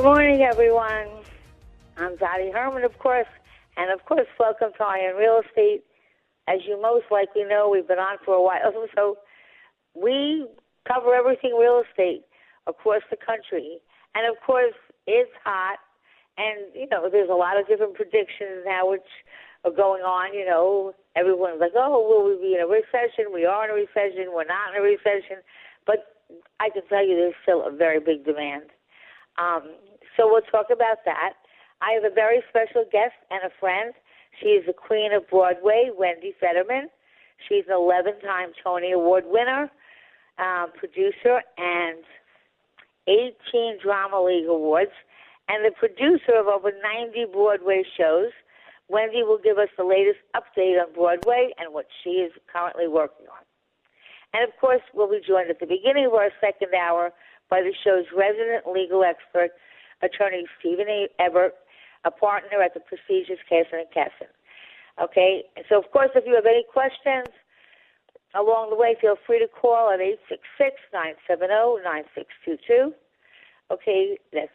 Good morning, everyone. I'm Dottie Herman, of course, and of course, welcome to Eye on Real Estate. As you most likely know, we've been on for a while, so we cover everything real estate across the country. And of course, it's hot, and you know, there's a lot of different predictions now which are going on. You know, everyone's like, "Oh, will we be in a recession? We are in a recession. We're not in a recession." But I can tell you, there's still a very big demand. Um, so we'll talk about that. I have a very special guest and a friend. She is the queen of Broadway, Wendy Federman. She's an 11 time Tony Award winner, um, producer, and 18 Drama League Awards, and the producer of over 90 Broadway shows. Wendy will give us the latest update on Broadway and what she is currently working on. And of course, we'll be joined at the beginning of our second hour by the show's resident legal expert, attorney Stephen A. Ebert, a partner at the prestigious Casson Casson. Okay, so of course, if you have any questions along the way, feel free to call at 866-970-9622. Okay, that's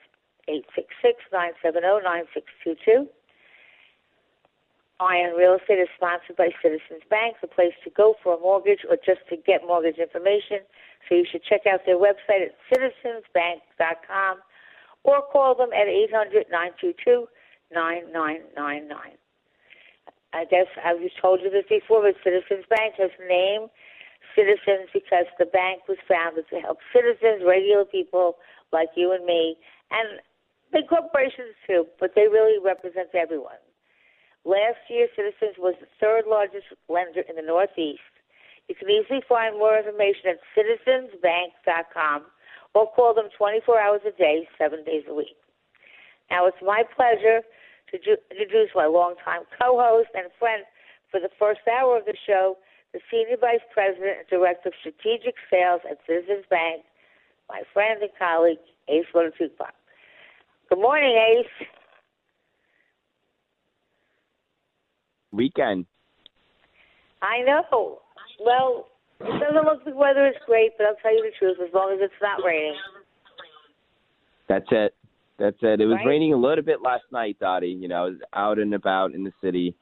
866-970-9622. Eye on Real Estate is sponsored by Citizens Bank, the place to go for a mortgage or just to get mortgage information. So you should check out their website at citizensbank.com or call them at 800 922 9999. I guess I've just told you this before, but Citizens Bank has named citizens because the bank was founded to help citizens, regular people like you and me, and big corporations too, but they really represent everyone. Last year, Citizens was the third largest lender in the Northeast. You can easily find more information at citizensbank.com or call them 24 hours a day, seven days a week. Now, it's my pleasure to introduce my longtime co-host and friend for the first hour of the show, the Senior Vice President and Director of Strategic Sales at Citizens Bank, my friend and colleague, Ace Watanasuparp. Good morning, Ace. Weekend. I know. Well, it doesn't look like the weather is great, but I'll tell you the truth, as long as it's not raining. That's it. That's it. It was Right. raining a little bit last night, Dottie. You know, I was out and about in the city,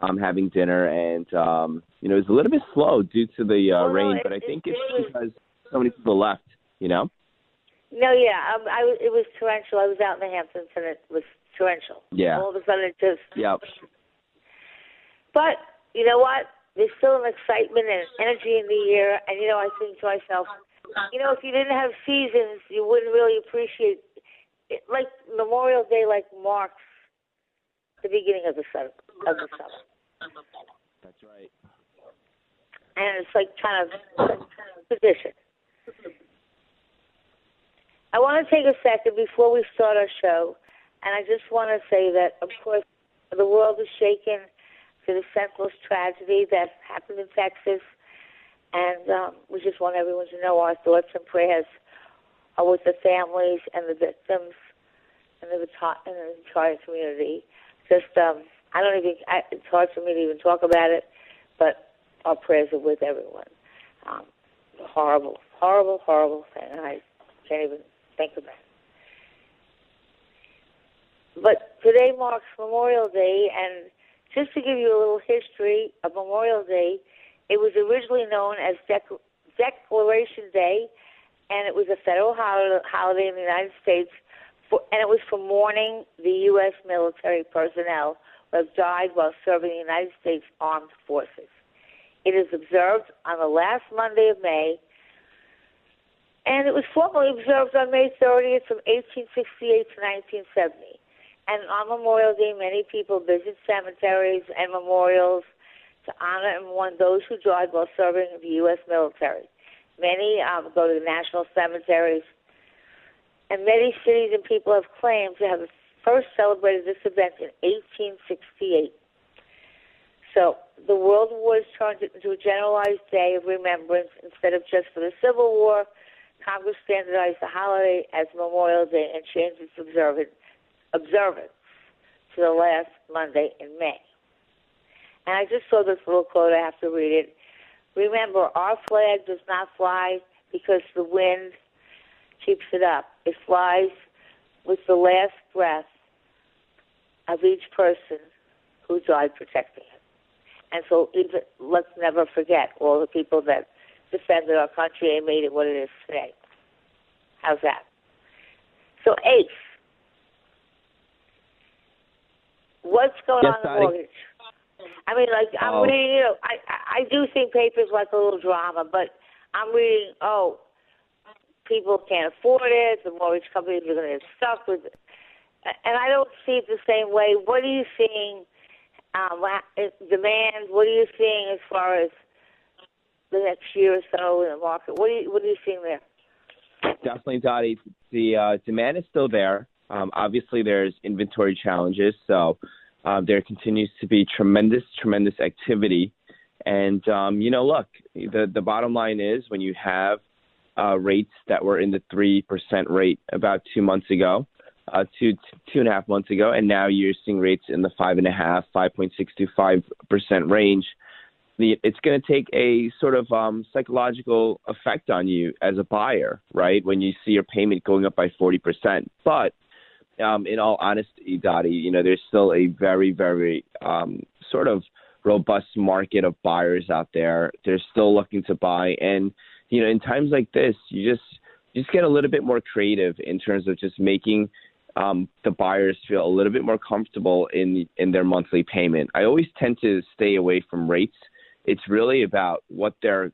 um, having dinner, and um, you know, it was a little bit slow due to the uh, Well, no, rain. it- but I think it it's because so many people left. You know. No, yeah, um, I, it was torrential. I was out in the Hamptons, and it was torrential. Yeah. All of a sudden, it just. Yep. But you know what? There's still an excitement and energy in the air, and you know, I think to myself, you know, if you didn't have seasons, you wouldn't really appreciate it. Like Memorial Day, like marks the beginning of the sun of the summer, That's right. and it's like kind of tradition. I want to take a second before we start our show, and I just want to say that, of course, the world is shaken to the senseless tragedy that happened in Texas, and um, we just want everyone to know our thoughts and prayers are with the families and the victims and the and the entire community. Just, um, I don't even. I, it's hard for me to even talk about it, but our prayers are with everyone. Um, horrible, horrible, horrible thing. I can't even think about it. But today marks Memorial Day, and just to give you a little history of Memorial Day, it was originally known as Dec- Declaration Day, and it was a federal holiday in the United States, for, and it was for mourning the U.S. military personnel who have died while serving the United States Armed Forces. It is observed on the last Monday of May, and it was formally observed on May 30th from 1868 to 1970. And on Memorial Day, many people visit cemeteries and memorials to honor and mourn those who died while serving the U.S. military. Many um, go to the national cemeteries, and many cities and people have claimed to have first celebrated this event in 1868. So the World Wars turned into a generalized day of remembrance instead of just for the Civil War. Congress standardized the holiday as Memorial Day and changed its observance observance to the last Monday in May. And I just saw this little quote, I have to read it. Remember, our flag does not fly because the wind keeps it up. It flies with the last breath of each person who died protecting it. And so even, let's never forget all the people that defended our country and made it what it is today. How's that? So eighth, What's going yes, on in the mortgage? I mean, like I'm oh. reading. You know, I I do think papers like a little drama, but I'm reading. Oh, people can't afford it. The mortgage companies are going to get stuck with, it. and I don't see it the same way. What are you seeing? Um, demand. What are you seeing as far as the next year or so in the market? What are you What are you seeing there? Definitely, Dottie. The uh, demand is still there. Um, obviously, there's inventory challenges, so uh, there continues to be tremendous, tremendous activity. And um, you know, look, the the bottom line is when you have uh, rates that were in the three percent rate about two months ago, uh, two two and a half months ago, and now you're seeing rates in the five and a half, five point six to five percent range. It's going to take a sort of um, psychological effect on you as a buyer, right? When you see your payment going up by forty percent, but um, in all honesty, Dottie, you know, there's still a very, very um, sort of robust market of buyers out there. They're still looking to buy, and you know, in times like this, you just just get a little bit more creative in terms of just making um, the buyers feel a little bit more comfortable in in their monthly payment. I always tend to stay away from rates. It's really about what their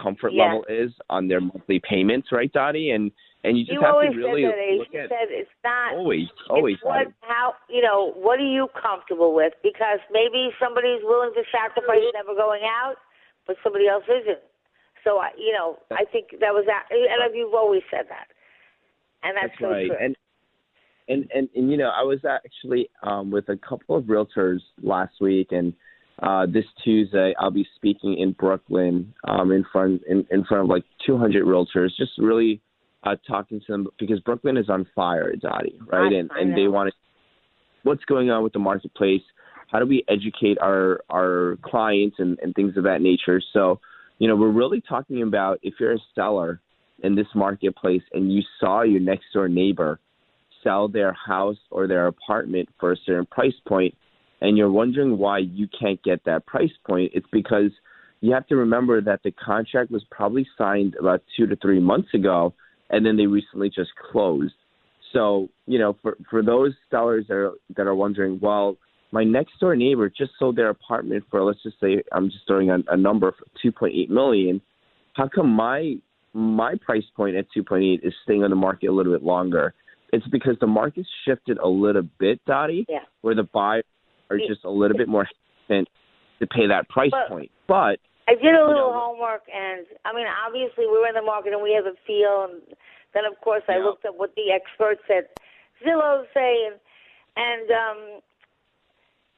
comfort yeah. level is on their monthly payments, right, Dottie? And and you just you have always to really said that, look at said it's not always always it's what how you know what are you comfortable with because maybe somebody's willing to sacrifice never going out, but somebody else isn't. So I you know I think that was that, and you've always said that, and that's, that's so right. true. And and and and you know I was actually um, with a couple of realtors last week and. Uh, this Tuesday, I'll be speaking in Brooklyn um, in front in, in front of like 200 realtors, just really uh, talking to them because Brooklyn is on fire, Dottie, right? I, and I and they want to what's going on with the marketplace. How do we educate our our clients and, and things of that nature? So, you know, we're really talking about if you're a seller in this marketplace and you saw your next door neighbor sell their house or their apartment for a certain price point and you're wondering why you can't get that price point, it's because you have to remember that the contract was probably signed about two to three months ago, and then they recently just closed. So, you know, for for those sellers that are that are wondering, well, my next door neighbor just sold their apartment for let's just say I'm just throwing a, a number for 2.8 million. How come my my price point at 2.8 is staying on the market a little bit longer? It's because the market's shifted a little bit, Dottie, yeah. where the buyers are just a little bit more hesitant to pay that price But- point. But I did a little know, homework, and I mean, obviously, we're in the market and we have a feel. And then, of course, I Yeah. looked up what the experts at Zillow say, and and um,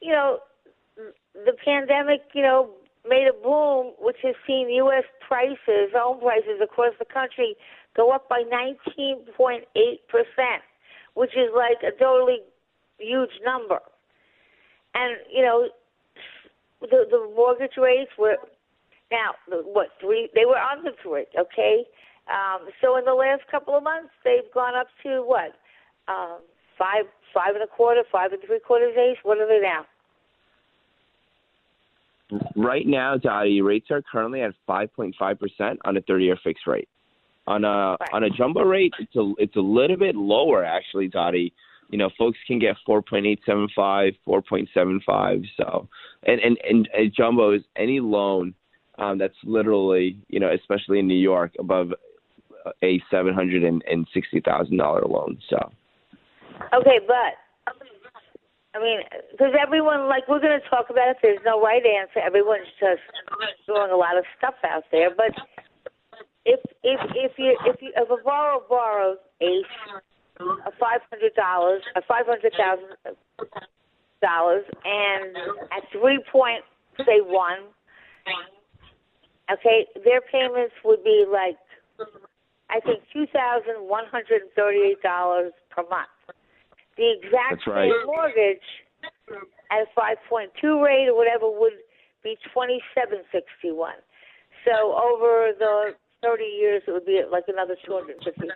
you know, the pandemic, you know, made a boom, which has seen U.S. prices, home prices across the country, go up by 19.8 percent, which is like a totally huge number. And you know, the the mortgage rates were now what three? They were on the three. Okay, um, so in the last couple of months, they've gone up to what? Um, five, five and a quarter, five and three quarters ace. What are they now? Right now, Dottie, rates are currently at 5.5% on a 30-year fixed rate. On a right. on a jumbo rate, it's a it's a little bit lower actually, Dottie. You know, folks can get 4.875, 4.75. So, and and and, and jumbo is any loan um, that's literally, you know, especially in New York, above a seven hundred and sixty thousand dollar loan. So. Okay, but I mean, because everyone, like, we're going to talk about it. There's no right answer. Everyone's just throwing a lot of stuff out there. But if if if you if you if a borrower borrows a a five hundred dollars a five hundred thousand dollars and at three point say one, okay, their payments would be like I think two thousand one hundred and thirty eight dollars per month. The exact right. same mortgage at a 5.2 rate or whatever would be 2761. So over the 30 years, it would be like another 250,000.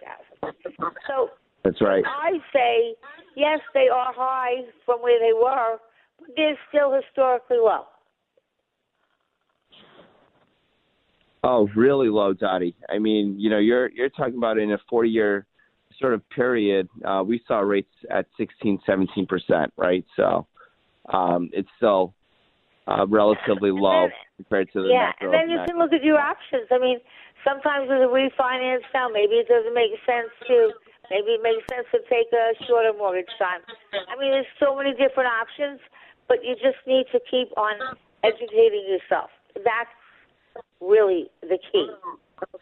So that's right. I say yes, they are high from where they were, but they're still historically low. Oh, really low, Dottie. I mean, you know, you're you're talking about in a 40 year sort of period, uh, we saw rates at 16, 17 percent, right? So um, it's still uh, relatively low compared to the yeah. And then you can look at your options. I mean, sometimes with a refinance now, maybe it doesn't make sense to. Maybe it makes sense to take a shorter mortgage time. I mean, there's so many different options, but you just need to keep on educating yourself. That's really the key.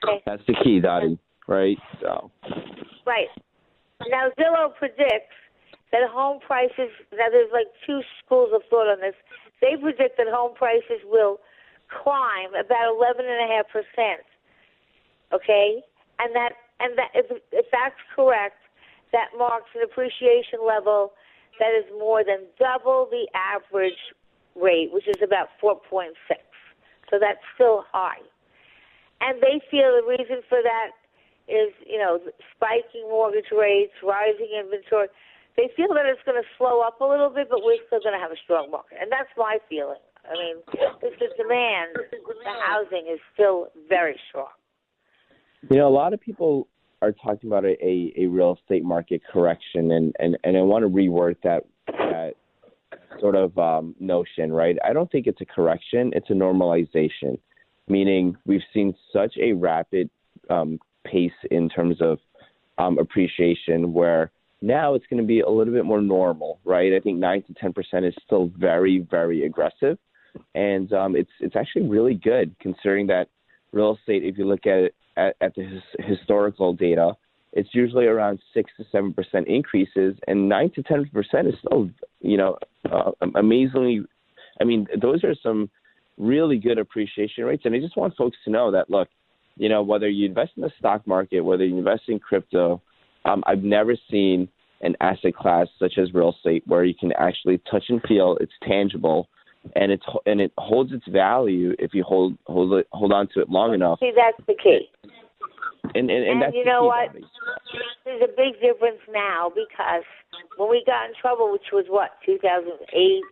Okay. That's the key, Dottie. Right. So. Right. Now Zillow predicts that home prices. Now there's like two schools of thought on this. They predict that home prices will climb about eleven and a half percent. Okay, and that and that if, if that's correct, that marks an appreciation level that is more than double the average rate, which is about 4.6. So that's still high. And they feel the reason for that is, you know, spiking mortgage rates, rising inventory. They feel that it's going to slow up a little bit, but we're still going to have a strong market. And that's my feeling. I mean, if the demand, the housing is still very strong. You know, a lot of people are talking about a, a, a real estate market correction, and, and, and I want to reword that, that sort of um, notion, right? I don't think it's a correction, it's a normalization, meaning we've seen such a rapid um, pace in terms of um, appreciation where now it's going to be a little bit more normal, right? I think nine to ten percent is still very, very aggressive, and um, it's it's actually really good considering that real estate. If you look at it at, at the his, historical data, it's usually around six to seven percent increases, and nine to ten percent is still, you know, uh, amazingly. I mean, those are some really good appreciation rates, and I just want folks to know that look, you know, whether you invest in the stock market, whether you invest in crypto, um, I've never seen an asset class such as real estate where you can actually touch and feel it's tangible and it's and it holds its value if you hold hold it hold on to it long enough. See, that's the key. And and, and, and that's you know what? There's a big difference now because when we got in trouble, which was what 2008,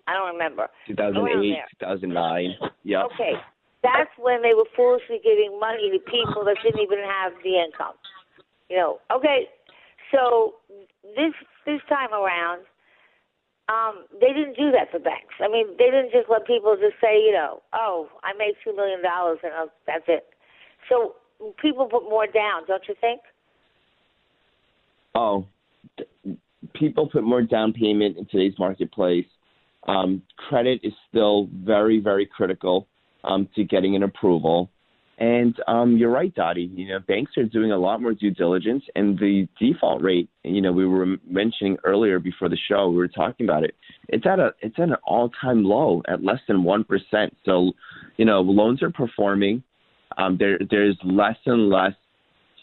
I don't remember. 2008, 2009. Yeah. Okay, that's when they were foolishly giving money to people that didn't even have the income. You know, okay, so this this time around, um, they didn't do that for banks. I mean, they didn't just let people just say, you know, oh, I made two million dollars and I'll, that's it. So people put more down, don't you think? Oh, people put more down payment in today's marketplace. Um, credit is still very, very critical um, to getting an approval. And um, you're right, Dottie. You know, banks are doing a lot more due diligence, and the default rate. You know, we were mentioning earlier before the show. We were talking about it. It's at a it's at an all time low at less than one percent. So, you know, loans are performing. Um, there there's less and less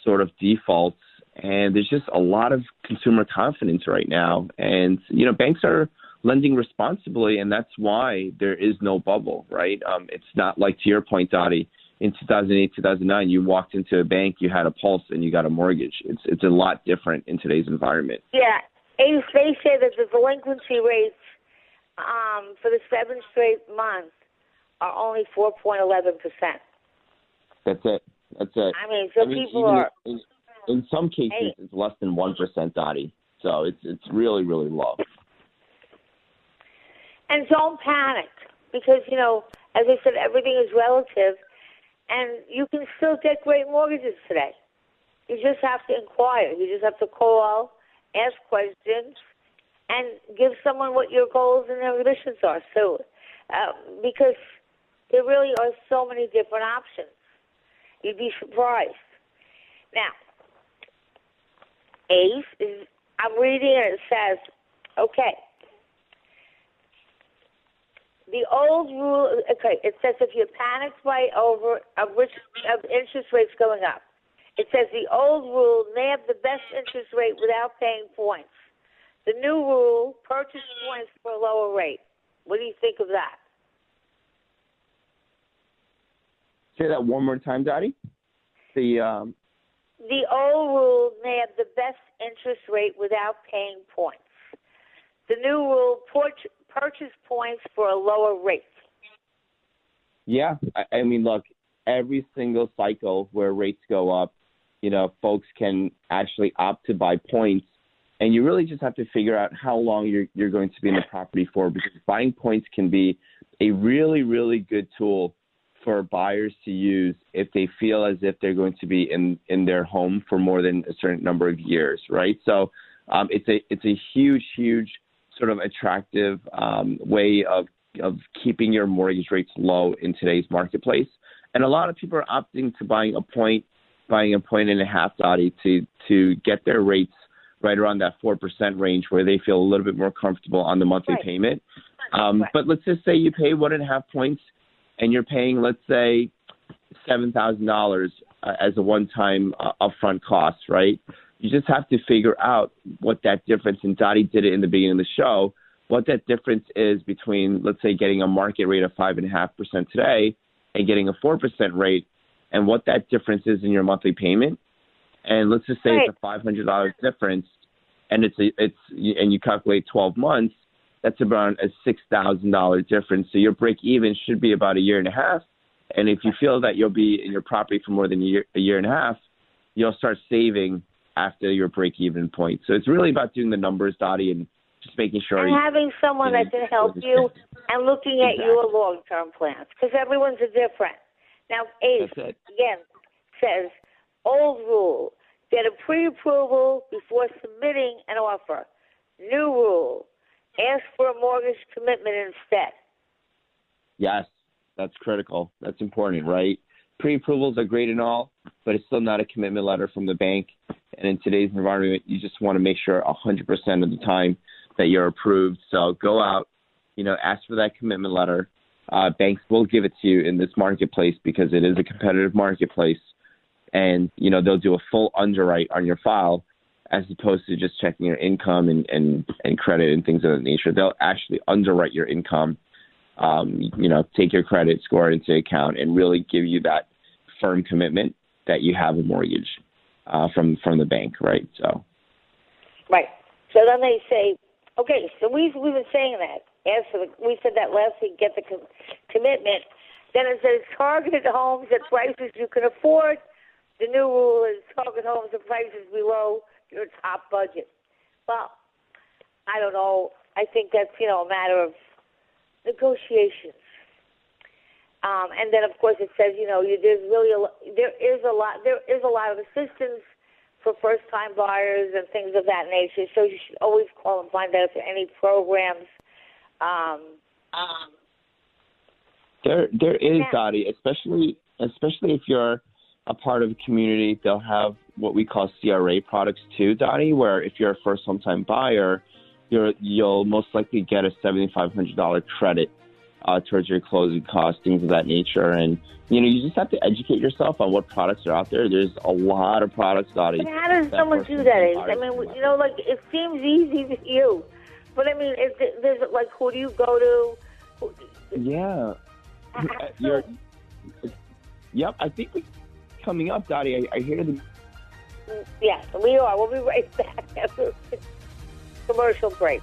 sort of defaults, and there's just a lot of consumer confidence right now. And you know, banks are lending responsibly, and that's why there is no bubble, right? Um, it's not like to your point, Dottie. In 2008, 2009, you walked into a bank, you had a pulse, and you got a mortgage. It's it's a lot different in today's environment. Yeah, they say that the delinquency rates um, for the seventh straight month are only 4.11 percent. That's it. That's it. I mean, so I mean, people are. in, in some cases Hey. it's less than one percent, Dottie. So it's it's really really low. And don't panic because, you know, as I said, everything is relative and you can still get great mortgages today. You just have to inquire. You just have to call, ask questions, and give someone what your goals and ambitions are. So, uh, because there really are so many different options. You'd be surprised. Now, Ace is, I'm reading and it says, okay, the old rule, okay, it says if you're panicked by over of rich of interest rates going up, it says the old rule may have the best interest rate without paying points. The new rule, purchase points for a lower rate. What do you think of that? Say that one more time, Dottie. The um, The old rule may have the best interest rate without paying points. The new rule, purchase points for a lower rate. Yeah, I, I mean, look, every single cycle where rates go up, you know, folks can actually opt to buy points, and you really just have to figure out how long you're you're going to be in the property for, because buying points can be a really really good tool for buyers to use if they feel as if they're going to be in in their home for more than a certain number of years, right? So um, it's a it's a huge huge sort of attractive um, way of of keeping your mortgage rates low in today's marketplace. And a lot of people are opting to buying a point, buying a point and a half Dottie to to get their rates right around that four percent range where they feel a little bit more comfortable on the monthly Right. payment. Um, Right. But let's just say you pay one and a half points, and you're paying, let's say, seven thousand dollars uh, as a one-time uh, upfront cost, right? You just have to figure out what that difference. And Dottie did it in the beginning of the show. What that difference is between, let's say, getting a market rate of five and a half percent today and getting a four percent rate, and what that difference is in your monthly payment. And let's just say Right. it's a five hundred dollars difference, and it's a, it's and you calculate twelve months. That's about a six thousand dollar difference. So your break even should be about a year and a half. And if you feel that you'll be in your property for more than a year, a year and a half, you'll start saving after your break even point. So it's really about doing the numbers, Dottie, and just making sure. and you- having someone that can help you and looking at your long term plans because everyone's are different. Now, Ace again says old rule: get a pre-approval before submitting an offer. New rule: ask for a mortgage commitment instead. Yes, that's critical. That's important, right? Pre-approvals are great and all, but it's still not a commitment letter from the bank. And in today's environment, you just want to make sure 100% of the time that you're approved. So go out, you know, ask for that commitment letter. Uh, banks will give it to you in this marketplace because it is a competitive marketplace, and you know they'll do a full underwrite on your file as opposed to just checking your income and and, and credit and things of that nature. They'll actually underwrite your income um, you know, take your credit score into account and really give you that firm commitment that you have a mortgage uh, from from the bank, right? So Right. So then they say, okay, so we've we've been saying that. As for the, we said that last week, get the com- commitment. Then it says targeted homes at prices you can afford. The new rule is target homes at prices below your top budget. Well, I don't know. I think that's you know a matter of negotiations. Um, and then, of course, it says, you know, you, there's really a, there is a lot there is a lot of assistance for first-time buyers and things of that nature. So you should always call and find out if there are any programs. Um, um, there there is Yeah. Dottie, especially especially if you're a part of a community, they'll have what we call CRA products too, Dottie, where if you're a first home time buyer, you're you'll most likely get a seventy five hundred dollar credit uh, towards your closing costs, things of that nature. And you know, you just have to educate yourself on what products are out there. There's a lot of products, Dottie. but how does someone do that? I mean, you know, like it seems easy to you, but I mean, is it, there's like who do you go to? Yeah. You're, yep, I think we coming up, Dottie. I, I hear the. Yes, we are. We'll be right back after commercial break.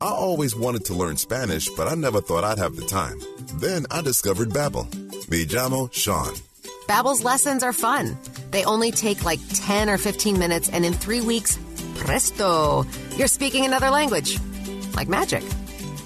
I always wanted to learn Spanish, but I never thought I'd have the time. Then I discovered Babbel. Me llamo Sean. Babbel's lessons are fun. They only take like 10 or 15 minutes, and in three weeks, presto, you're speaking another language. Like magic.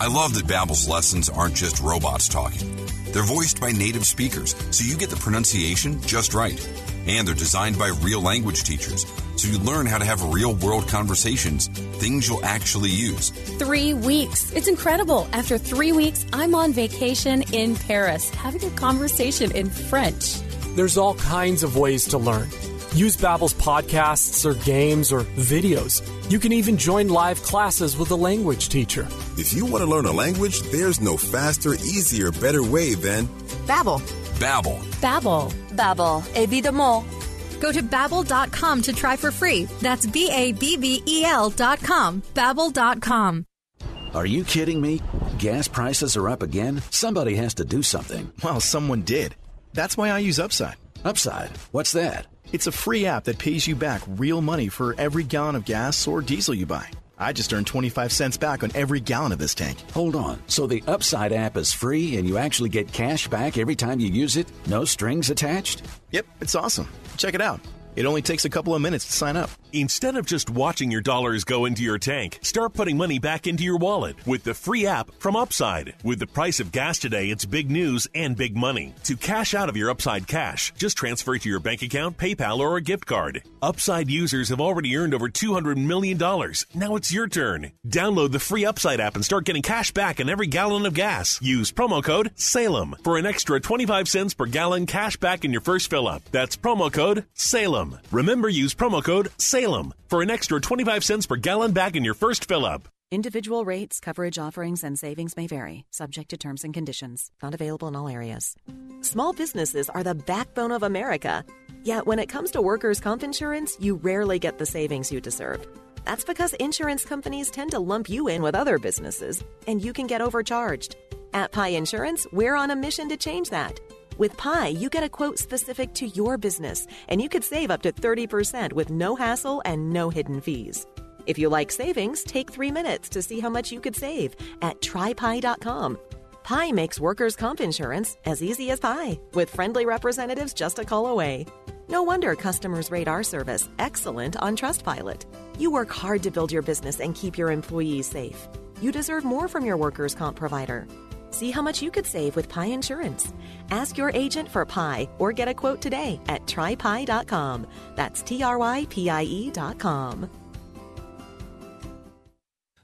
I love that Babbel's lessons aren't just robots talking. They're voiced by native speakers, so you get the pronunciation just right. And they're designed by real language teachers, so you learn how to have real world conversations, things you'll actually use. Three weeks. It's incredible. After three weeks, I'm on vacation in Paris, having a conversation in French. There's all kinds of ways to learn. Use Babbel's podcasts or games or videos. You can even join live classes with a language teacher. If you want to learn a language, there's no faster, easier, better way than Babbel. Babbel. Babbel. Babbel. Évidemment. Go to babbel.com to try for free. That's B A B B E L dot com. Babbel.com. Are you kidding me? Gas prices are up again? Somebody has to do something. Well, someone did. That's why I use Upside. Upside? What's that? It's a free app that pays you back real money for every gallon of gas or diesel you buy. I just earned 25 cents back on every gallon of this tank. Hold on. So the Upside app is free and you actually get cash back every time you use it? No strings attached? Yep, it's awesome. Check it out. It only takes a couple of minutes to sign up. Instead of just watching your dollars go into your tank, start putting money back into your wallet with the free app from Upside. With the price of gas today, it's big news and big money. To cash out of your Upside cash, just transfer it to your bank account, PayPal, or a gift card. Upside users have already earned over $200 million. Now it's your turn. Download the free Upside app and start getting cash back on every gallon of gas. Use promo code SALEM for an extra 25 cents per gallon cash back in your first fill up. That's promo code SALEM. Remember, use promo code SALEM for an extra 25 cents per gallon back in your first fill up. Individual rates, coverage offerings, and savings may vary, subject to terms and conditions. Not available in all areas. Small businesses are the backbone of America. Yet when it comes to workers' comp insurance, you rarely get the savings you deserve. That's because insurance companies tend to lump you in with other businesses, and you can get overcharged. At Pie Insurance, we're on a mission to change that. With Pie, you get a quote specific to your business, and you could save up to 30% with no hassle and no hidden fees. If you like savings, take three minutes to see how much you could save at trypie.com. Pie makes workers' comp insurance as easy as pie, with friendly representatives just a call away. No wonder customers rate our service excellent on Trustpilot. You work hard to build your business and keep your employees safe. You deserve more from your workers' comp provider. See how much you could save with Pie Insurance. Ask your agent for Pie or get a quote today at trypie.com. That's T R Y P I E.com.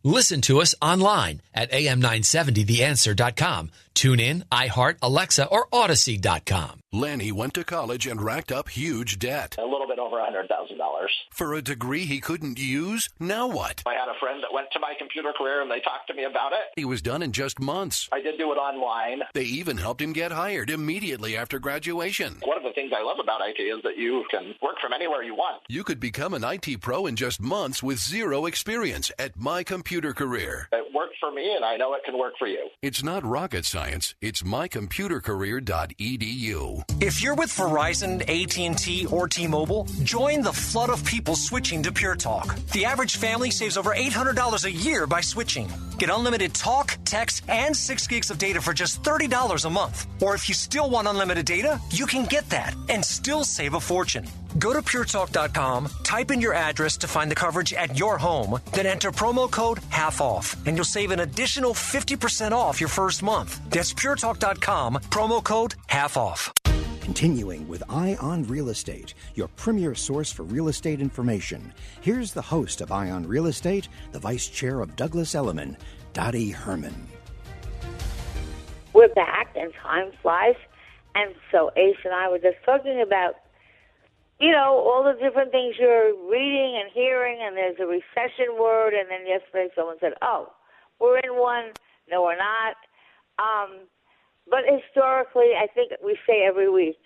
Listen to us online at am970theanswer.com. Tune in, iHeart, Alexa, or Odyssey.com. Lanny went to college and racked up huge debt. A little bit over $100,000. For a degree he couldn't use? Now what? I had a friend that went to my computer career and they talked to me about it. He was done in just months. I did do it online. They even helped him get hired immediately after graduation. One of the things I love about IT is that you can work from anywhere you want. You could become an IT pro in just months with zero experience at My Computer Career. It worked for me and I know it can work for you. It's not rocket science. It's mycomputercareer.edu. If you're with Verizon, AT&T, or T-Mobile, join the flood of people switching to Pure Talk. The average family saves over $800 a year by switching. Get unlimited talk, text, and 6 gigs of data for just $30 a month. Or if you still want unlimited data, you can get that and still save a fortune. Go to puretalk.com, type in your address to find the coverage at your home, then enter promo code half off, and you'll save an additional 50% off your first month. That's puretalk.com, promo code half off. Continuing with Eye on Real Estate, your premier source for real estate information. Here's the host of Eye on Real Estate, the vice chair of Douglas Elliman, Dottie Herman. We're back, and time flies. And so Ace and I were just talking about, you know, all the different things you're reading and hearing, and there's a recession word, and then yesterday someone said, oh, we're in one. No, we're not. Um, but historically, I think we say every week,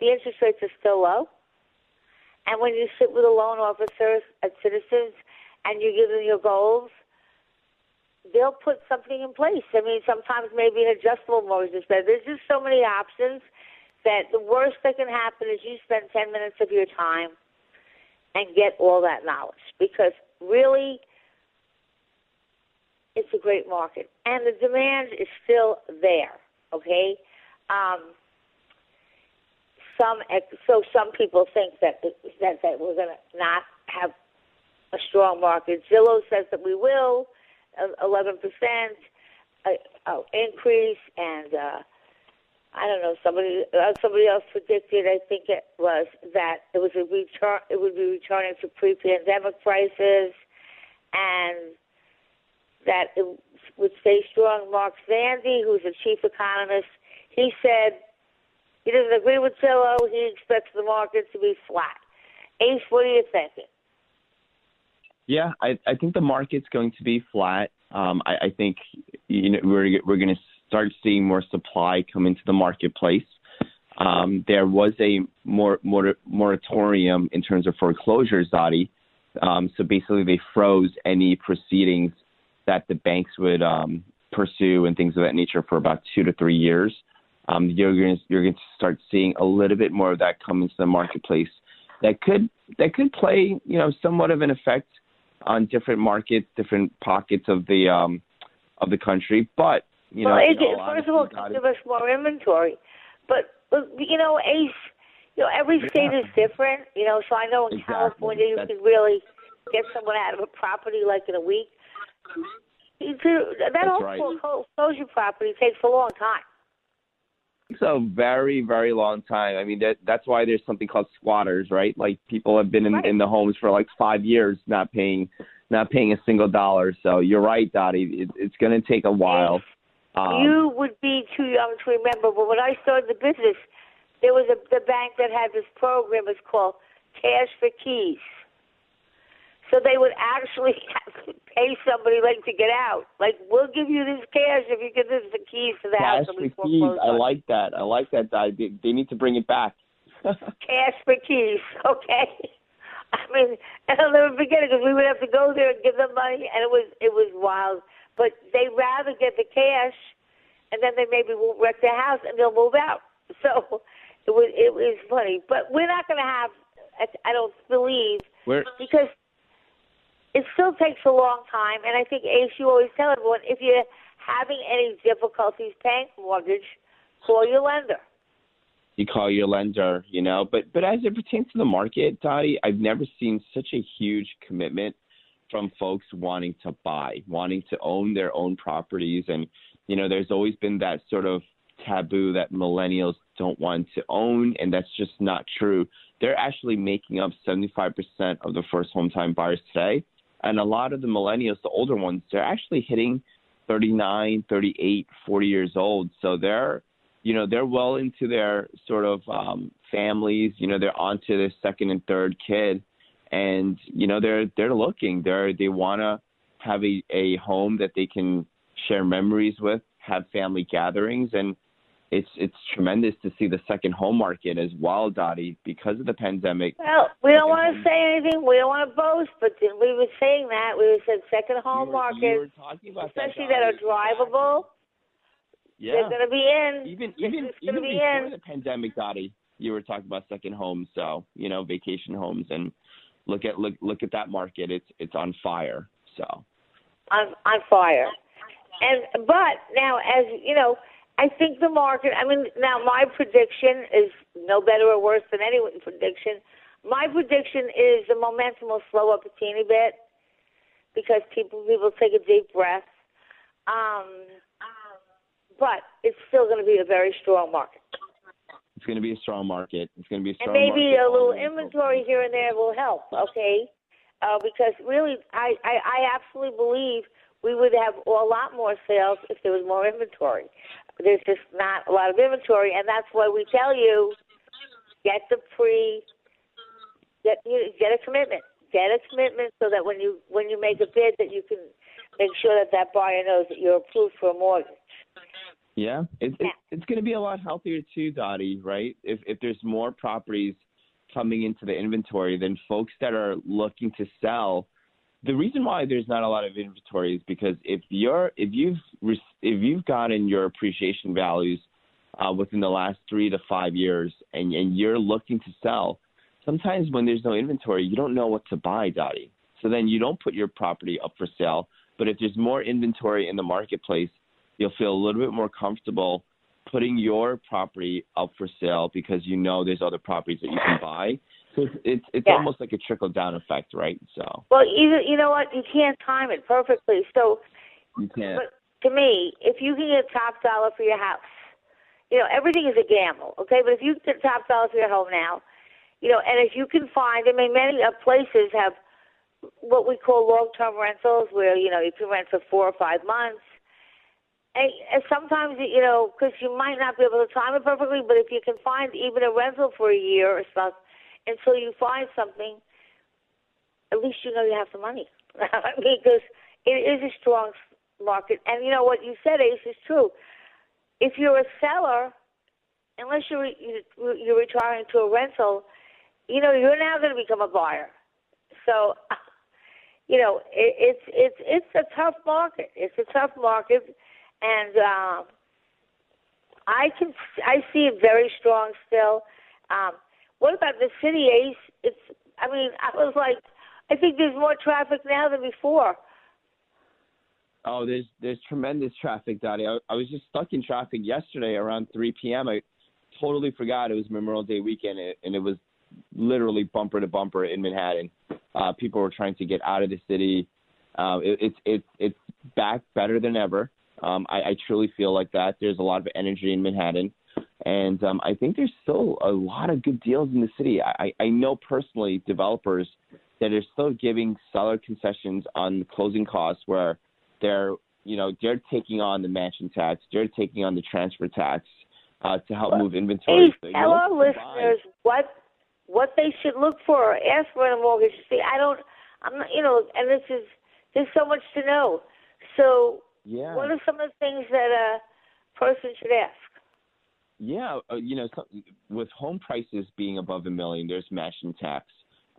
the interest rates are still low. And when you sit with a loan officer at Citizens and you give them your goals, they'll put something in place. I mean, sometimes maybe an adjustable mortgage is better. There's just so many options that the worst that can happen is you spend 10 minutes of your time and get all that knowledge. Because really, it's it's a great market, and the demand is still there. Okay, um, some so some people think that that that we're going to not have a strong market. Zillow says that we will, eleven percent uh, uh, increase, and uh, I don't know somebody uh, somebody else predicted. I think it was that it was a return. It would be returning to pre-pandemic prices, and that it would stay strong. Mark Zandi, who's the chief economist, he said he doesn't agree with Zillow. He expects the market to be flat. Ace, what you? Yeah, I, I think the market's going to be flat. Um, I, I think you know we're we're going to start seeing more supply come into the marketplace. Um, there was a moratorium in terms of foreclosures, Dottie. Um, so basically, they froze any proceedings that the banks would um, pursue and things of that nature for about two to three years. Um, you're going to you're going to start seeing a little bit more of that come into the marketplace. That could that could play you know somewhat of an effect on different markets, different pockets of the um, of the country. But you well, know, it, first of all, give us more inventory. But you know, Ace, you know, every state yeah. is different. You know, so I know in exactly. California you That's... can really get someone out of a property like in a week. That That's whole right. foreclosure property takes a long time. It's a very, very long time. I mean, that that's why there's something called squatters, right? Like people have been in, right. in the homes for like five years, not paying, not paying a single dollar. So you're right, Dottie. It, it's going to take a while. Um, you would be too young to remember, but when I started the business, there was a the bank that had this program. It's called Cash for Keys. So they would actually have to pay somebody like to get out. Like we'll give you this cash if you give us the keys to the cash house. for keys. I like that. I like that. They, they need to bring it back. cash for keys. Okay. I mean, and I'll never forget it because we would have to go there and give them money, and it was it was wild. But they rather get the cash, and then they maybe won't wreck their house and they'll move out. So it was it was funny. But we're not going to have. I don't believe We're, because it still takes a long time. And I think, Ace, you always tell everyone if you're having any difficulties paying mortgage, call your lender. You call your lender, you know. But but as it pertains to the market, Dottie, I've never seen such a huge commitment from folks wanting to buy, wanting to own their own properties. And, you know, there's always been that sort of taboo that millennials don't want to own, and that's just not true. They're actually making up 75% of the first home time buyers today. And a lot of the millennials, the older ones, they're actually hitting 39, 38, 40 years old. So they're, you know, they're well into their sort of um, families. You know, they're on to their second and third kid, and you know, they're they're looking. They're they want to have a, a home that they can share memories with, have family gatherings, and it's it's tremendous to see the second home market as well, Dottie, because of the pandemic. Well, we don't want to say anything. We don't want to boast, but we were saying that we were said second home you were, market, you were especially that, that, are drivable. Yeah, they're going to be in. Even even even be before in. the pandemic, Dottie, you were talking about second homes, so you know vacation homes, and look at look look at that market. It's it's on fire. So on on fire, and but now as you know I think the market, I mean, now my prediction is no better or worse than anyone's prediction. My prediction is the momentum will slow up a teeny bit because people people take a deep breath. Um, but it's still going to be a very strong market. It's going to be a strong market. It's going to be a strong and maybe market. a little inventory here and there will help. Okay, uh, because really, I, I I absolutely believe we would have a lot more sales if there was more inventory there's just not a lot of inventory, and that's why we tell you get the pre get you get a commitment, get a commitment, so that when you when you make a bid, that you can make sure that that buyer knows that you're approved for a mortgage. Yeah, it, it, it's going to be a lot healthier too, Dottie. Right? If if there's more properties coming into the inventory, then folks that are looking to sell the reason why there's not a lot of inventory is because if you're if you've if you've gotten your appreciation values uh, within the last three to five years and and you're looking to sell, sometimes when there's no inventory, you don't know what to buy, Dottie. So then you don't put your property up for sale. But if there's more inventory in the marketplace, you'll feel a little bit more comfortable putting your property up for sale because you know there's other properties that you can buy. So it's it's, it's Yeah. almost like a trickle down effect, right? So Well, either you know what, you can't time it perfectly. So, you can't. but to me, if you can get top dollar for your house, you know everything is a gamble, okay? But if you get top dollar for your home now, you know, and if you can find, I mean, many uh, places have what we call long-term rentals, where you know you can rent for four or five months. And, and sometimes, you know, because you might not be able to time it perfectly, but if you can find even a rental for a year or stuff until you find something, at least you know you have the money. Because it is a strong market. And you know what you said, Ace, is true. If you're a seller, unless you're you- you're retiring to a rental, you know you're now going to become a buyer. So, you know, it, it's it's it's a tough market. It's a tough market, and um, I can I see it very strong still. Um, what about the city, Ace? It's I mean, I was like, I think there's more traffic now than before. Oh, there's there's tremendous traffic, Dottie. I, I was just stuck in traffic yesterday around 3 p.m. I totally forgot it was Memorial Day weekend, and- it was literally bumper to bumper in Manhattan. Uh, people were trying to get out of the city. Uh, it, it's it's it's back better than ever. Um, I, I truly feel like that. There's a lot of energy in Manhattan, and um, I think there's still a lot of good deals in the city. I, I know personally developers that are still giving seller concessions on closing costs where they're you know they're taking on the mansion tax, they're taking on the transfer tax uh, to help move inventory. Tell our listeners what what they should look for or ask for in a mortgage. See, I don't, I'm not, you know, and this is there's so much to know. So, Yeah. what are some of the things that a person should ask? Yeah, uh, you know, with home prices being above a million, there's mansion tax.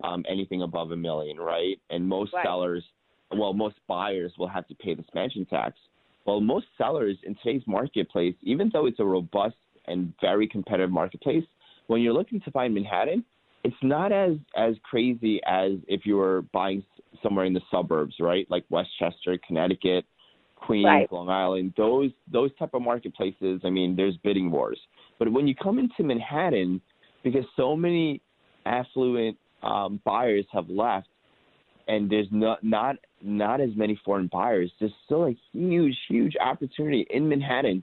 Um, anything above a million, right? And most Right. sellers, well, most buyers will have to pay this mansion tax. Well, most sellers in today's marketplace, even though it's a robust and very competitive marketplace, when you're looking to buy in Manhattan, it's not as as crazy as if you were buying somewhere in the suburbs, right? Like Westchester, Connecticut, Queens, Right. Long Island, those those type of marketplaces. I mean, there's bidding wars. But when you come into Manhattan, because so many affluent um, buyers have left, and there's not not not as many foreign buyers, there's still a huge huge opportunity in Manhattan,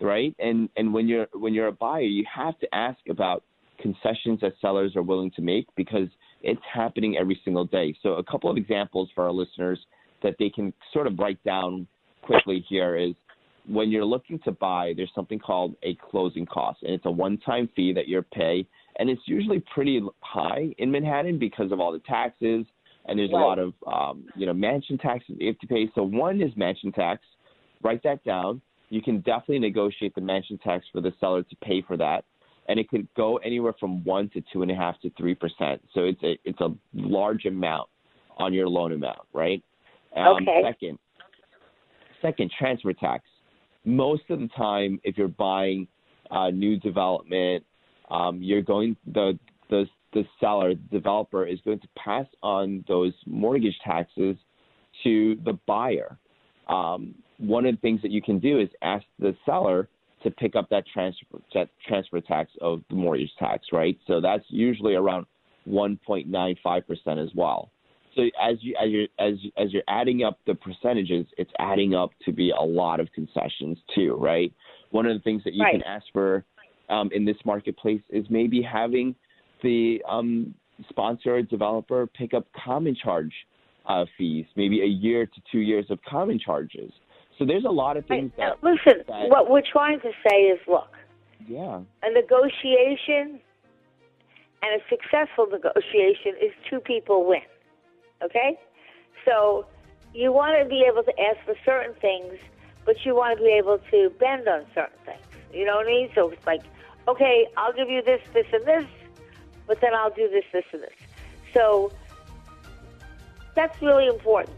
right? And and when you're when you're a buyer, you have to ask about concessions that sellers are willing to make because it's happening every single day. So a couple of examples for our listeners that they can sort of write down quickly here is when you're looking to buy, there's something called a closing cost, and it's a one-time fee that you pay, and it's usually pretty high in Manhattan because of all the taxes, and there's a lot of um, you know mansion taxes you have to pay. So one is mansion tax. Write that down. You can definitely negotiate the mansion tax for the seller to pay for that, and it could go anywhere from one to two and a half to three percent. So it's a it's a large amount on your loan amount, right? Um, Okay. Second, second transfer tax. Most of the time, if you're buying uh, new development, um, you're going the the the seller, the developer, is going to pass on those mortgage taxes to the buyer. Um, one of the things that you can do is ask the seller to pick up that transfer that transfer tax of the mortgage tax, right? So that's usually around 1.95 percent as well. So as you as you as as you're adding up the percentages, it's adding up to be a lot of concessions too, right? One of the things that you can ask for um, in this marketplace is maybe having the um, sponsor or developer pick up common charge uh, fees, maybe a year to two years of common charges. So there's a lot of things that Listen, that- what we're trying to say is, look, yeah. a negotiation and a successful negotiation is two people win. Okay? So you want to be able to ask for certain things, but you want to be able to bend on certain things. You know what I mean? So it's like, okay, I'll give you this, this, and this, but then I'll do this, this, and this. So that's really important.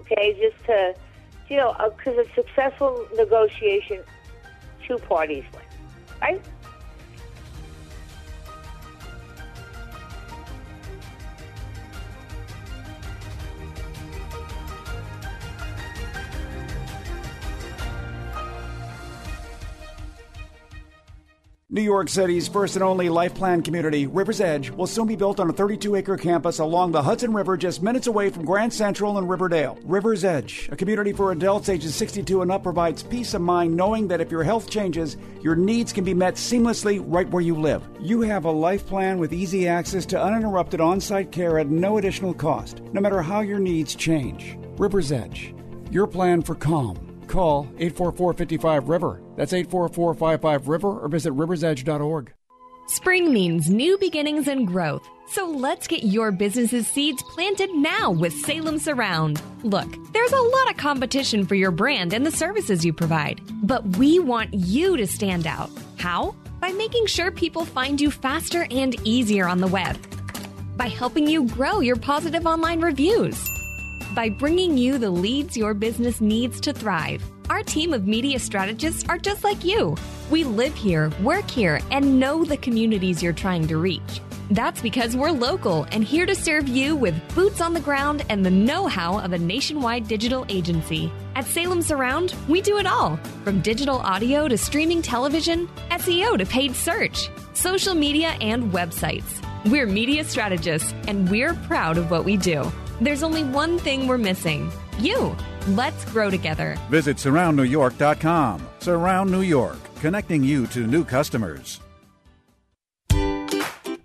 Okay? Just to, you know, uh, because a successful negotiation, two parties win. Right? New York City's first and only life plan community, River's Edge, will soon be built on a 32 acre campus along the Hudson River just minutes away from Grand Central and Riverdale. River's Edge, a community for adults ages 62 and up, provides peace of mind knowing that if your health changes, your needs can be met seamlessly right where you live. You have a life plan with easy access to uninterrupted on site care at no additional cost, no matter how your needs change. River's Edge, your plan for calm. Call 844 55 River. That's 844 55 River or visit riversedge.org. Spring means new beginnings and growth. So let's get your business's seeds planted now with Salem Surround. Look, there's a lot of competition for your brand and the services you provide, but we want you to stand out. How? By making sure people find you faster and easier on the web. By helping you grow your positive online reviews by bringing you the leads your business needs to thrive. Our team of media strategists are just like you. We live here, work here, and know the communities you're trying to reach. That's because we're local and here to serve you with boots on the ground and the know how of a nationwide digital agency. At Salem Surround, we do it all from digital audio to streaming television, SEO to paid search, social media, and websites. We're media strategists and we're proud of what we do. There's only one thing we're missing you. Let's grow together. Visit surroundnewyork.com. Surround New York, connecting you to new customers.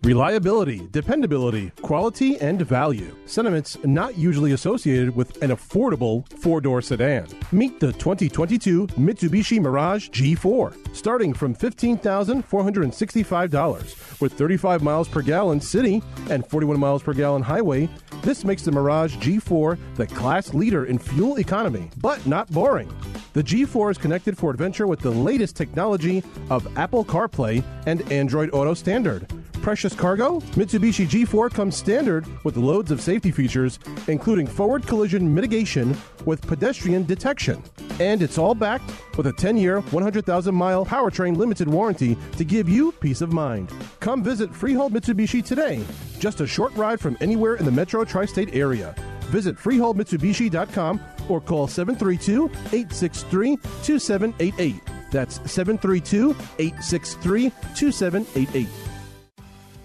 Reliability, dependability, quality, and value. Sentiments not usually associated with an affordable four door sedan. Meet the 2022 Mitsubishi Mirage G4, starting from $15,465 with 35 miles per gallon city and 41 miles per gallon highway. This makes the Mirage G4 the class leader in fuel economy, but not boring. The G4 is connected for adventure with the latest technology of Apple CarPlay and Android Auto Standard precious cargo? Mitsubishi G4 comes standard with loads of safety features, including forward collision mitigation with pedestrian detection. And it's all backed with a 10 year, 100,000 mile powertrain limited warranty to give you peace of mind. Come visit Freehold Mitsubishi today, just a short ride from anywhere in the metro tri state area. Visit freeholdmitsubishi.com or call 732 863 2788. That's 732 863 2788.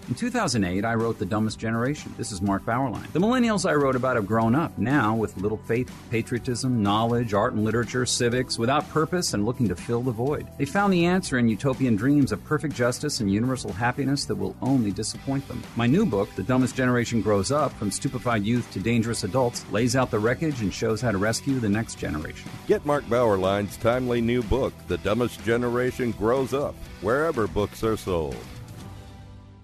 In 2008, I wrote The Dumbest Generation. This is Mark Bauerlein. The millennials I wrote about have grown up now with little faith, patriotism, knowledge, art and literature, civics, without purpose and looking to fill the void. They found the answer in utopian dreams of perfect justice and universal happiness that will only disappoint them. My new book, The Dumbest Generation Grows Up From Stupefied Youth to Dangerous Adults, lays out the wreckage and shows how to rescue the next generation. Get Mark Bauerlein's timely new book, The Dumbest Generation Grows Up, wherever books are sold.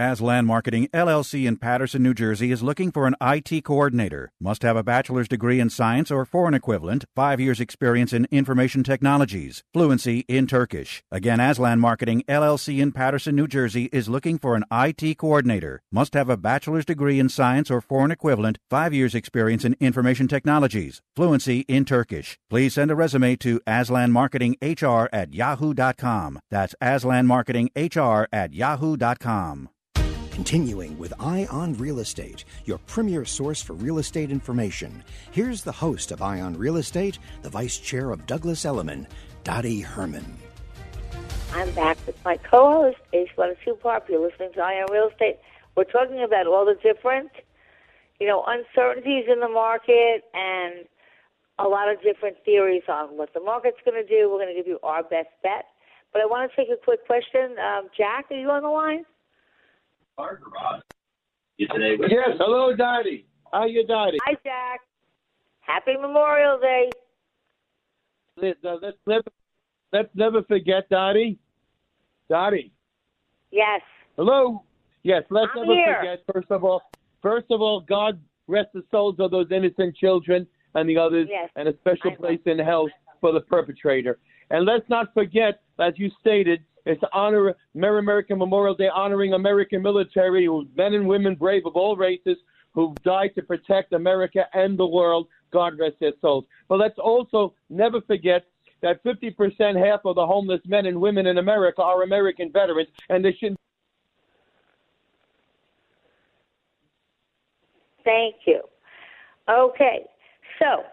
Aslan Marketing LLC in Paterson, New Jersey is looking for an IT coordinator. Must have a bachelor's degree in science or foreign equivalent, five years experience in information technologies, fluency in Turkish. Again, Aslan Marketing LLC in Paterson, New Jersey is looking for an IT coordinator. Must have a bachelor's degree in science or foreign equivalent, five years experience in information technologies, fluency in Turkish. Please send a resume to aslanmarketinghr at yahoo.com. That's aslanmarketinghr at yahoo.com. Continuing with Eye on Real Estate, your premier source for real estate information. Here's the host of Eye on Real Estate, the vice chair of Douglas Elliman, Dottie Herman. I'm back with my co-host, Ace Watanasuparp. You're listening to Eye on Real Estate. We're talking about all the different, you know, uncertainties in the market and a lot of different theories on what the market's going to do. We're going to give you our best bet. But I want to take a quick question. Um, Jack, are you on the line? You today with yes, hello, Dottie. How you, Dottie? Hi, Jack. Happy Memorial Day. Let, uh, let's never let's never forget, Dottie. Dottie. Yes. Hello. Yes, let's I'm never here. forget. First of all, first of all, God rest the souls of those innocent children and the others, Yes. and a special place in hell for the perpetrator. And let's not forget, as you stated, it's honor Merry American Memorial Day, honoring American military, men and women brave of all races, who died to protect America and the world. God rest their souls. But let's also never forget that 50%, half of the homeless men and women in America are American veterans, and they shouldn't. Thank you. Okay, so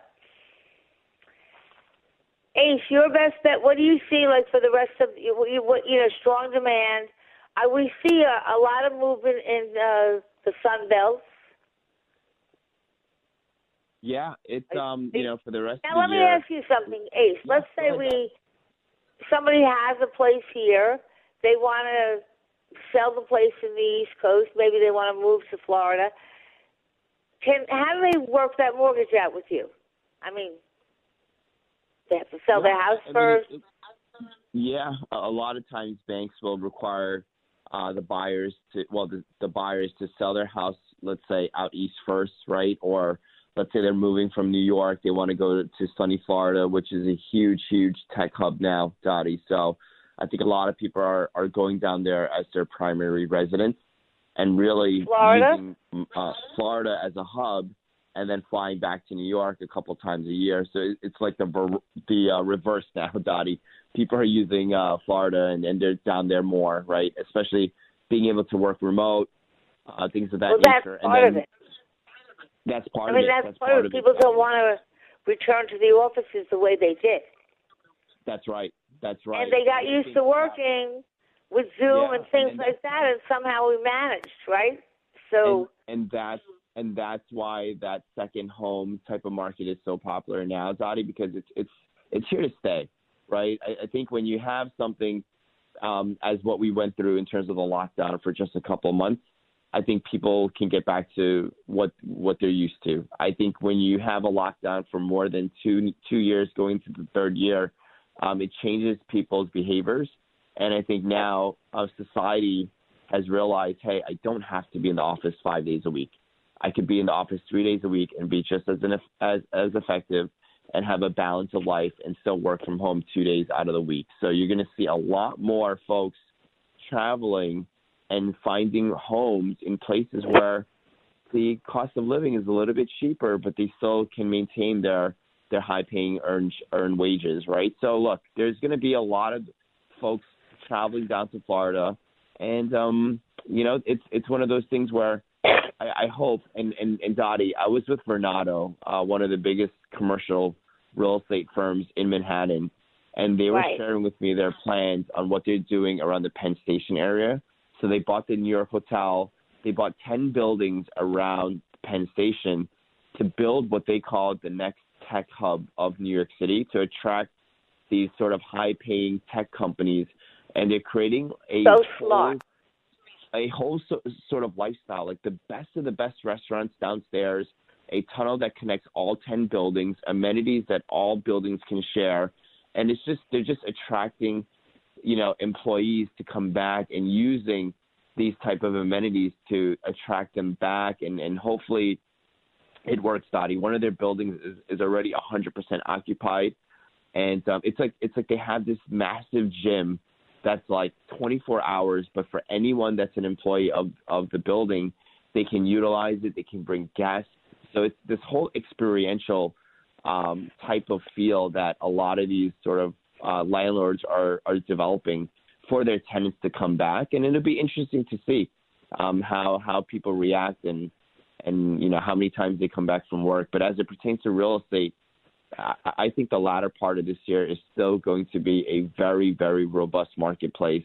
Ace, your best bet. What do you see like for the rest of you? You, what- you know, strong demand. I we see a, a lot of movement in uh, the Sun Belt. Yeah, it's um, you know, for the rest Now of the let the me year. ask you something, Ace. Let's say we somebody has a place here. They want to sell the place in the East Coast. Maybe they want to move to Florida. Can how do they work that mortgage out with you? I mean, they have to sell their house I first. it- Yeah, a lot of times banks will require uh, the buyers to, well, the, the buyers to sell their house, let's say out east first, right? Or let's say they're moving from New York, they want to go to, to sunny Florida, which is a huge, huge tech hub now, Dottie. So I think a lot of people are, are going down there as their primary residence and really Florida? using uh, Florida as a hub and then flying back to New York a couple times a year. So it- it's like the the uh, reverse now, Dottie. People are using uh, Florida and, and they're down there more, right? Especially being able to work remote, uh, things of that well, that's nature. part and of then it. That's part I mean, of it. that's, part, of it. People don't want to return to the offices the way they did, That's right. That's right. and they got I used to working with Zoom Yeah, and things and like that, and somehow we managed, right? So. and, and that's and that's why that second home type of market is so popular now, Dottie, because it's it's it's here to stay, right? I, I think when you have something um, as what we went through in terms of the lockdown for just a couple months, I think people can get back to what what they're used to. I think when you have a lockdown for more than two two years, going to the third year, um, it changes people's behaviors, and I think now uh, society has realized, hey, I don't have to be in the office five days a week. I could be in the office three days a week and be just as an, as as effective and have a balance of life and still work from home two days out of the week. So you're going to see a lot more folks traveling and finding homes in places where the cost of living is a little bit cheaper, but they still can maintain their their high paying earned earned wages, right? So look, there's going to be a lot of folks traveling down to Florida, and um, you know, it's it's one of those things where I, I hope and, and and Dottie, I was with Vornado, uh, one of the biggest commercial real estate firms in Manhattan, and they were Right. sharing with me their plans on what they're doing around the Penn Station area. So they bought the New York Hotel. They bought 10 buildings around Penn Station to build what they called the next tech hub of New York City to attract these sort of high paying tech companies. And they're creating a So smart. A whole so, sort of lifestyle, like the best of the best restaurants downstairs, a tunnel that connects all 10 buildings, amenities that all buildings can share. And it's just, they're just attracting you know employees to come back and using these type of amenities to attract them back and and hopefully it works Dottie. one of their buildings is, is already 100% occupied and um, it's like it's like they have this massive gym that's like 24 hours but for anyone that's an employee of of the building they can utilize it they can bring guests so it's this whole experiential um, type of feel that a lot of these sort of uh, landlords are are developing for their tenants to come back, and it'll be interesting to see um, how how people react and and you know how many times they come back from work. But as it pertains to real estate, I, I think the latter part of this year is still going to be a very very robust marketplace.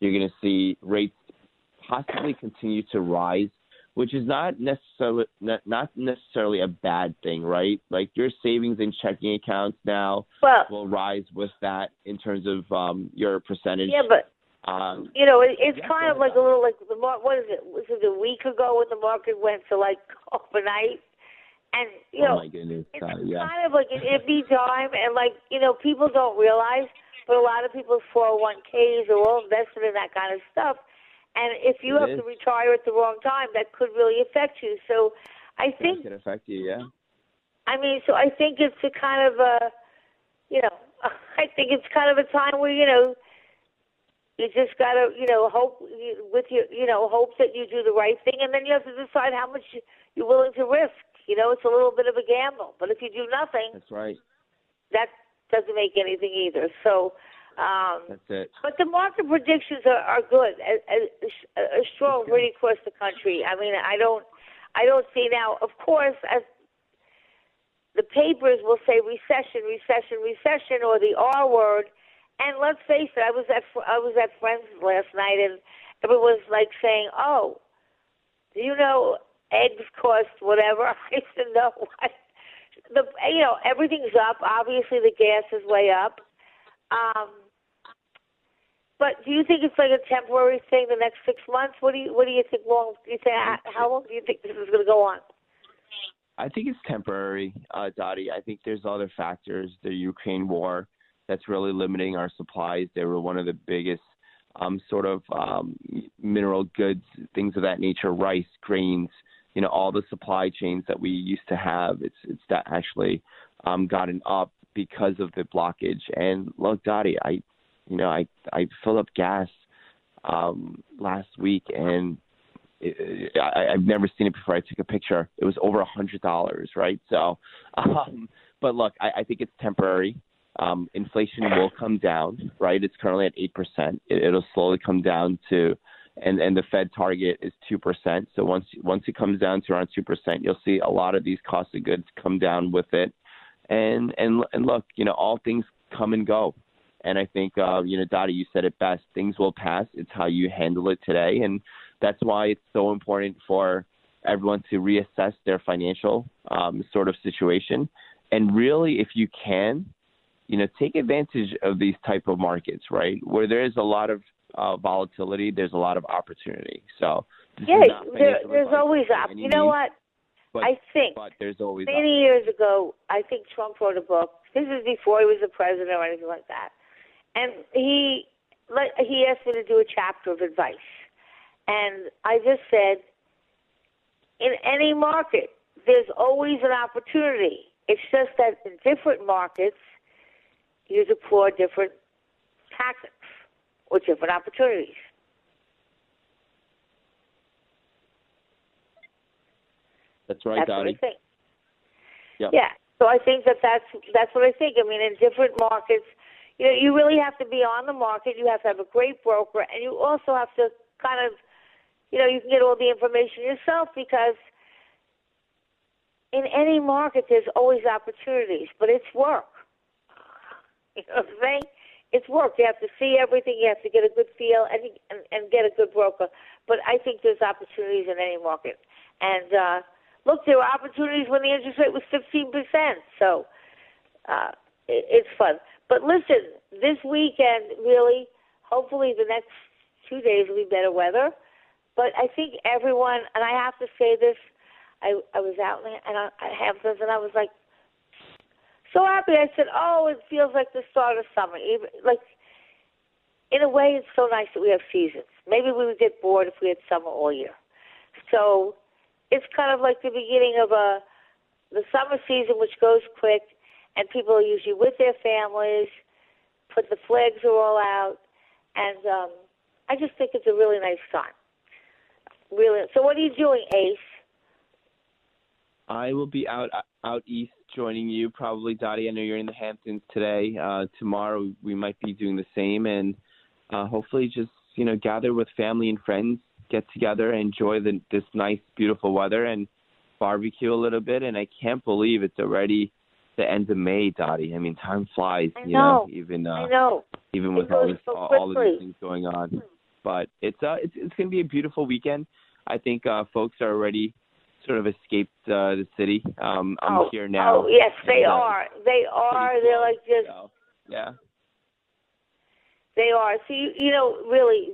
You're going to see rates possibly continue to rise, which is not necessarily not, not necessarily a bad thing, right? Like your savings and checking accounts now Well- will rise with that in terms of um, your percentage. Yeah, but um, you know, it, it's kind of like a little like the what is it? Was it a week ago when the market went to like overnight? And you oh know, my goodness, it's uh, yeah. kind of like an iffy time, and like you know, people don't realize, but a lot of people's 401ks are all invested in that kind of stuff. And if you It have is. to retire at the wrong time, that could really affect you. So, I That think could affect you, yeah. I mean, so I think it's a kind of a, you know, I think it's kind of a time where you know, you just gotta, you know, hope with your, you know, hope that you do the right thing, and then you have to decide how much you're willing to risk. You know, it's a little bit of a gamble, but if you do nothing, That's right. that doesn't make anything either. So, um, That's it. but the market predictions are, are good, as, as, strong really across the country. I mean, I don't, I don't see now. Of course, as the papers will say recession, recession, recession, or the R word. And let's face it, I was at I was at Friends last night, and everyone was like saying, "Oh, do you know eggs cost whatever?" I said, "No, what?" The you know everything's up. Obviously, the gas is way up. Um, but do you think it's like a temporary thing? The next six months? What do you What do you think? Long? Do you think how long do you think this is going to go on? I think it's temporary, uh, Dottie. I think there's other factors. The Ukraine war that's really limiting our supplies. They were one of the biggest um, sort of um, mineral goods, things of that nature, rice, grains, you know, all the supply chains that we used to have. It's it's that actually um, gotten up because of the blockage. And look, Dottie, I, you know, I I filled up gas um, last week and it, I, I've never seen it before. I took a picture. It was over a hundred dollars, right? So, um, but look, I, I think it's temporary. Um, inflation will come down, right? It's currently at eight percent. It, it'll slowly come down to, and and the Fed target is two percent. So once once it comes down to around two percent, you'll see a lot of these cost of goods come down with it. And and and look, you know, all things come and go. And I think, uh, you know, Dottie, you said it best. Things will pass. It's how you handle it today. And that's why it's so important for everyone to reassess their financial um, sort of situation. And really, if you can, you know, take advantage of these type of markets, right? Where there is a lot of uh, volatility, there's a lot of opportunity. So yeah, there, there's always op- You know what? But, I think but there's always many years ago. I think Trump wrote a book. This is before he was the president or anything like that, and he he asked me to do a chapter of advice. And I just said, in any market, there's always an opportunity. It's just that in different markets, you deploy different tactics or different opportunities. That's right, that's Dottie. What I think. Yep. Yeah. So I think that that's that's what I think. I mean, in different markets, you know, you really have to be on the market. You have to have a great broker, and you also have to kind of you know, you can get all the information yourself because in any market there's always opportunities, but it's work. You know what I'm saying? It's work. You have to see everything. You have to get a good feel and and, and get a good broker. But I think there's opportunities in any market. And uh, look, there were opportunities when the interest rate was 15 percent. So uh, it, it's fun. But listen, this weekend really, hopefully the next two days will be better weather. But I think everyone, and I have to say this, I I was out and I, at Hamptons and I was like so happy. I said, "Oh, it feels like the start of summer." Even like in a way, it's so nice that we have seasons. Maybe we would get bored if we had summer all year. So it's kind of like the beginning of a the summer season, which goes quick, and people are usually with their families. Put the flags are all out, and um, I just think it's a really nice time. Really. So what are you doing, Ace? I will be out out east joining you probably, Dottie. I know you're in the Hamptons today. Uh, tomorrow we might be doing the same, and uh, hopefully just you know gather with family and friends, get together, enjoy the, this nice, beautiful weather, and barbecue a little bit. And I can't believe it's already the end of May, Dottie. I mean, time flies. I you know. know, even uh, I know. even with all, this, so all, all of these things going on. But it's uh, it's it's going to be a beautiful weekend. I think uh, folks are already sort of escaped uh, the city. Um, I'm oh, here now. Oh yes, they and, uh, are. They are. They're like just. Yeah. They are. So you, you know, really,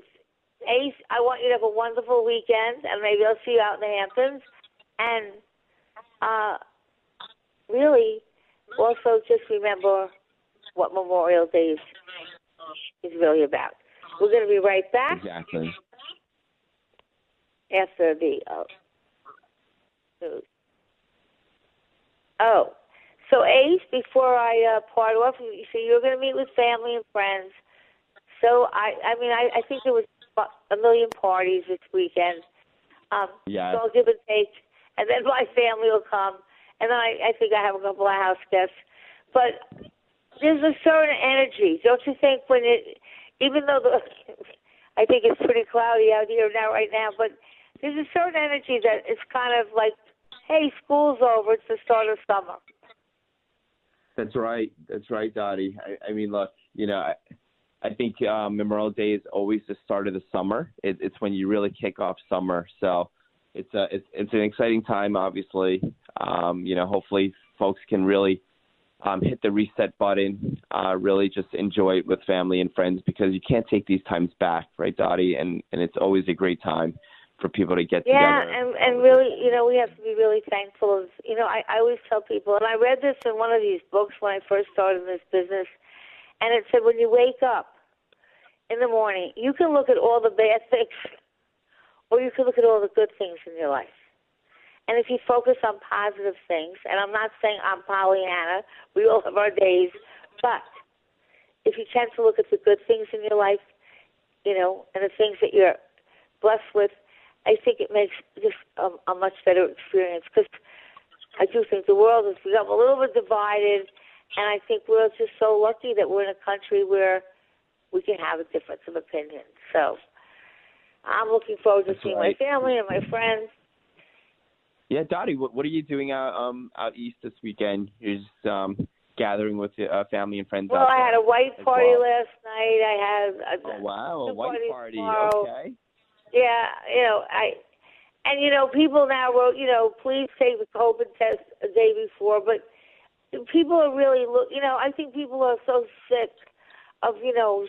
Ace. I want you to have a wonderful weekend, and maybe I'll see you out in the Hamptons. And uh, really, also just remember what Memorial Day is, is really about. We're going to be right back Exactly. after the uh, news. Oh, so Ace, before I uh, part off, you so you're going to meet with family and friends. So I, I mean, I, I think there was a million parties this weekend. Um, Yeah. So I'll give and take, and then my family will come, and then I, I think I have a couple of house guests. But there's a certain energy, don't you think? When it, even though the, I think it's pretty cloudy out here now, right now, but there's a certain energy that it's kind of like, hey, school's over, it's the start of summer. That's right. That's right, Dottie. I, I mean, look, you know, I, I think uh, Memorial Day is always the start of the summer. It, it's when you really kick off summer. So it's a it's, it's an exciting time. Obviously, um, you know, hopefully folks can really um, hit the reset button, uh, really just enjoy it with family and friends because you can't take these times back, right, Dottie? And and it's always a great time for people to get yeah, together. and and really, you know, we have to be really thankful of. You know, I, I always tell people, and I read this in one of these books when I first started in this business, and it said when you wake up in the morning, you can look at all the bad things, or you can look at all the good things in your life. And if you focus on positive things, and I'm not saying I'm Pollyanna, we all have our days, but if you tend to look at the good things in your life, you know, and the things that you're blessed with, I think it makes just a, a much better experience because I do think the world has become a little bit divided, and I think we're just so lucky that we're in a country where we can have a difference of opinion. So I'm looking forward to That's seeing right. my family and my friends. Yeah, Dottie, what what are you doing out um out east this weekend? You're just um gathering with your uh, family and friends. Well, I had a white party well. last night. I had a, Oh wow, a two white party. tomorrow. Okay. Yeah, you know, I and you know, people now wrote, you know, please take the COVID test a day before, but people are really look. You know, I think people are so sick of you know,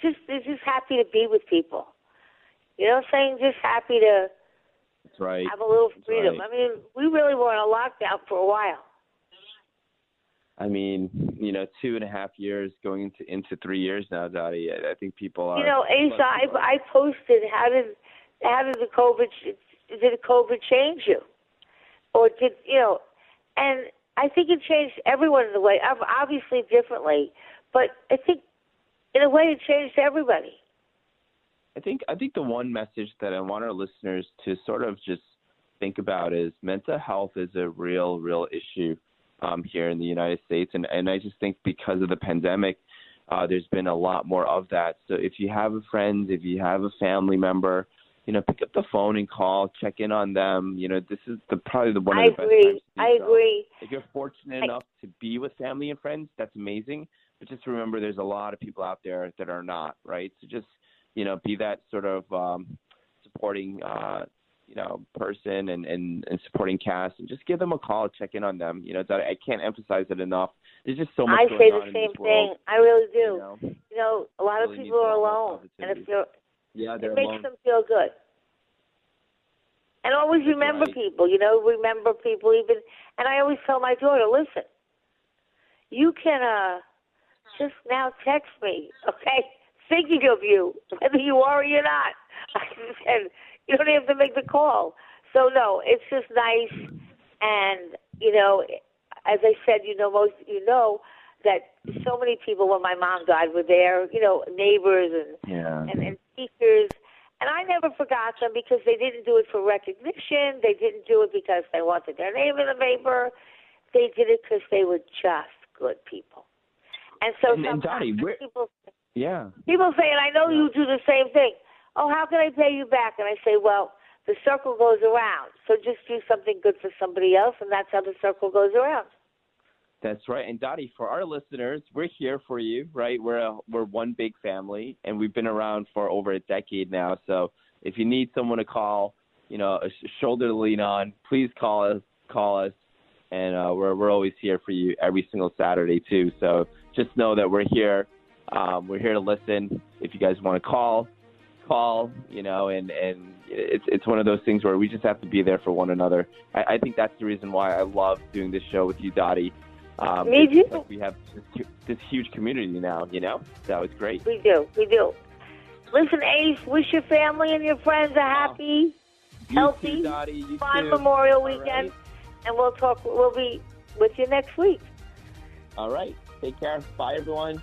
just they're just happy to be with people. You know, what I'm saying just happy to That's right. have a little freedom. right. I mean, we really were in a lockdown for a while. I mean, you know, two and a half years going into into three years now, Dottie. I, I think people are. You know, Asa, I, I posted how did how did the COVID did COVID change you, or did you know? And I think it changed everyone in a way, obviously differently, but I think in a way it changed everybody. I think I think the one message that I want our listeners to sort of just think about is mental health is a real, real issue um, here in the United States, and and I just think because of the pandemic, uh, there's been a lot more of that. So if you have a friend, if you have a family member, you know, pick up the phone and call, check in on them. You know, this is the probably the one I of the best agree. times I so. agree. If you're fortunate I- enough to be with family and friends, that's amazing. But just remember, there's a lot of people out there that are not, right? So just you know, be that sort of um, supporting, uh, you know, person and, and and supporting cast, and just give them a call, check in on them. You know, that I can't emphasize it enough. There's just so much I say the same thing. I really do. You know, You know, a lot of people are a lot more alone, and if you're yeah, they're it makes alone. them feel good. And always remember right. people, you know, remember people even and I always tell my daughter, listen, you can uh just now text me, okay? Thinking of you, whether you are or you're not. I said, you don't have to make the call. So no, it's just nice and you know, as I said, you know, most you know that so many people when my mom died were there, you know, neighbors and Yeah. and, and teachers. And I never forgot them because they didn't do it for recognition. They didn't do it because they wanted their name in the paper. They did it because they were just good people. And so And- and Dottie, sometimes people Yeah. people say, and I know you do the same thing. Oh, how can I pay you back? And I say, well, the circle goes around. So just do something good for somebody else, and that's how the circle goes around. That's right. And Dottie, for our listeners, we're here for you, right? We're a, we're one big family, and we've been around for over a decade now. So if you need someone to call, you know, a shoulder to lean on, please call us. Call us, and uh, we're we're always here for you every single Saturday too. So just know that we're here. Um, we're here to listen. If you guys want to call, call. You know, and and it's it's one of those things where we just have to be there for one another. I, I think that's the reason why I love doing this show with you, Dottie. Um, Me too. Like we have this, this huge community now, you know? So it's great. We do. We do. Listen, Ace, wish your family and your friends a happy, You healthy, too, Dottie. Fun too. Memorial weekend, right. and we'll talk. We'll be with you next week. All right. Take care. Bye, everyone.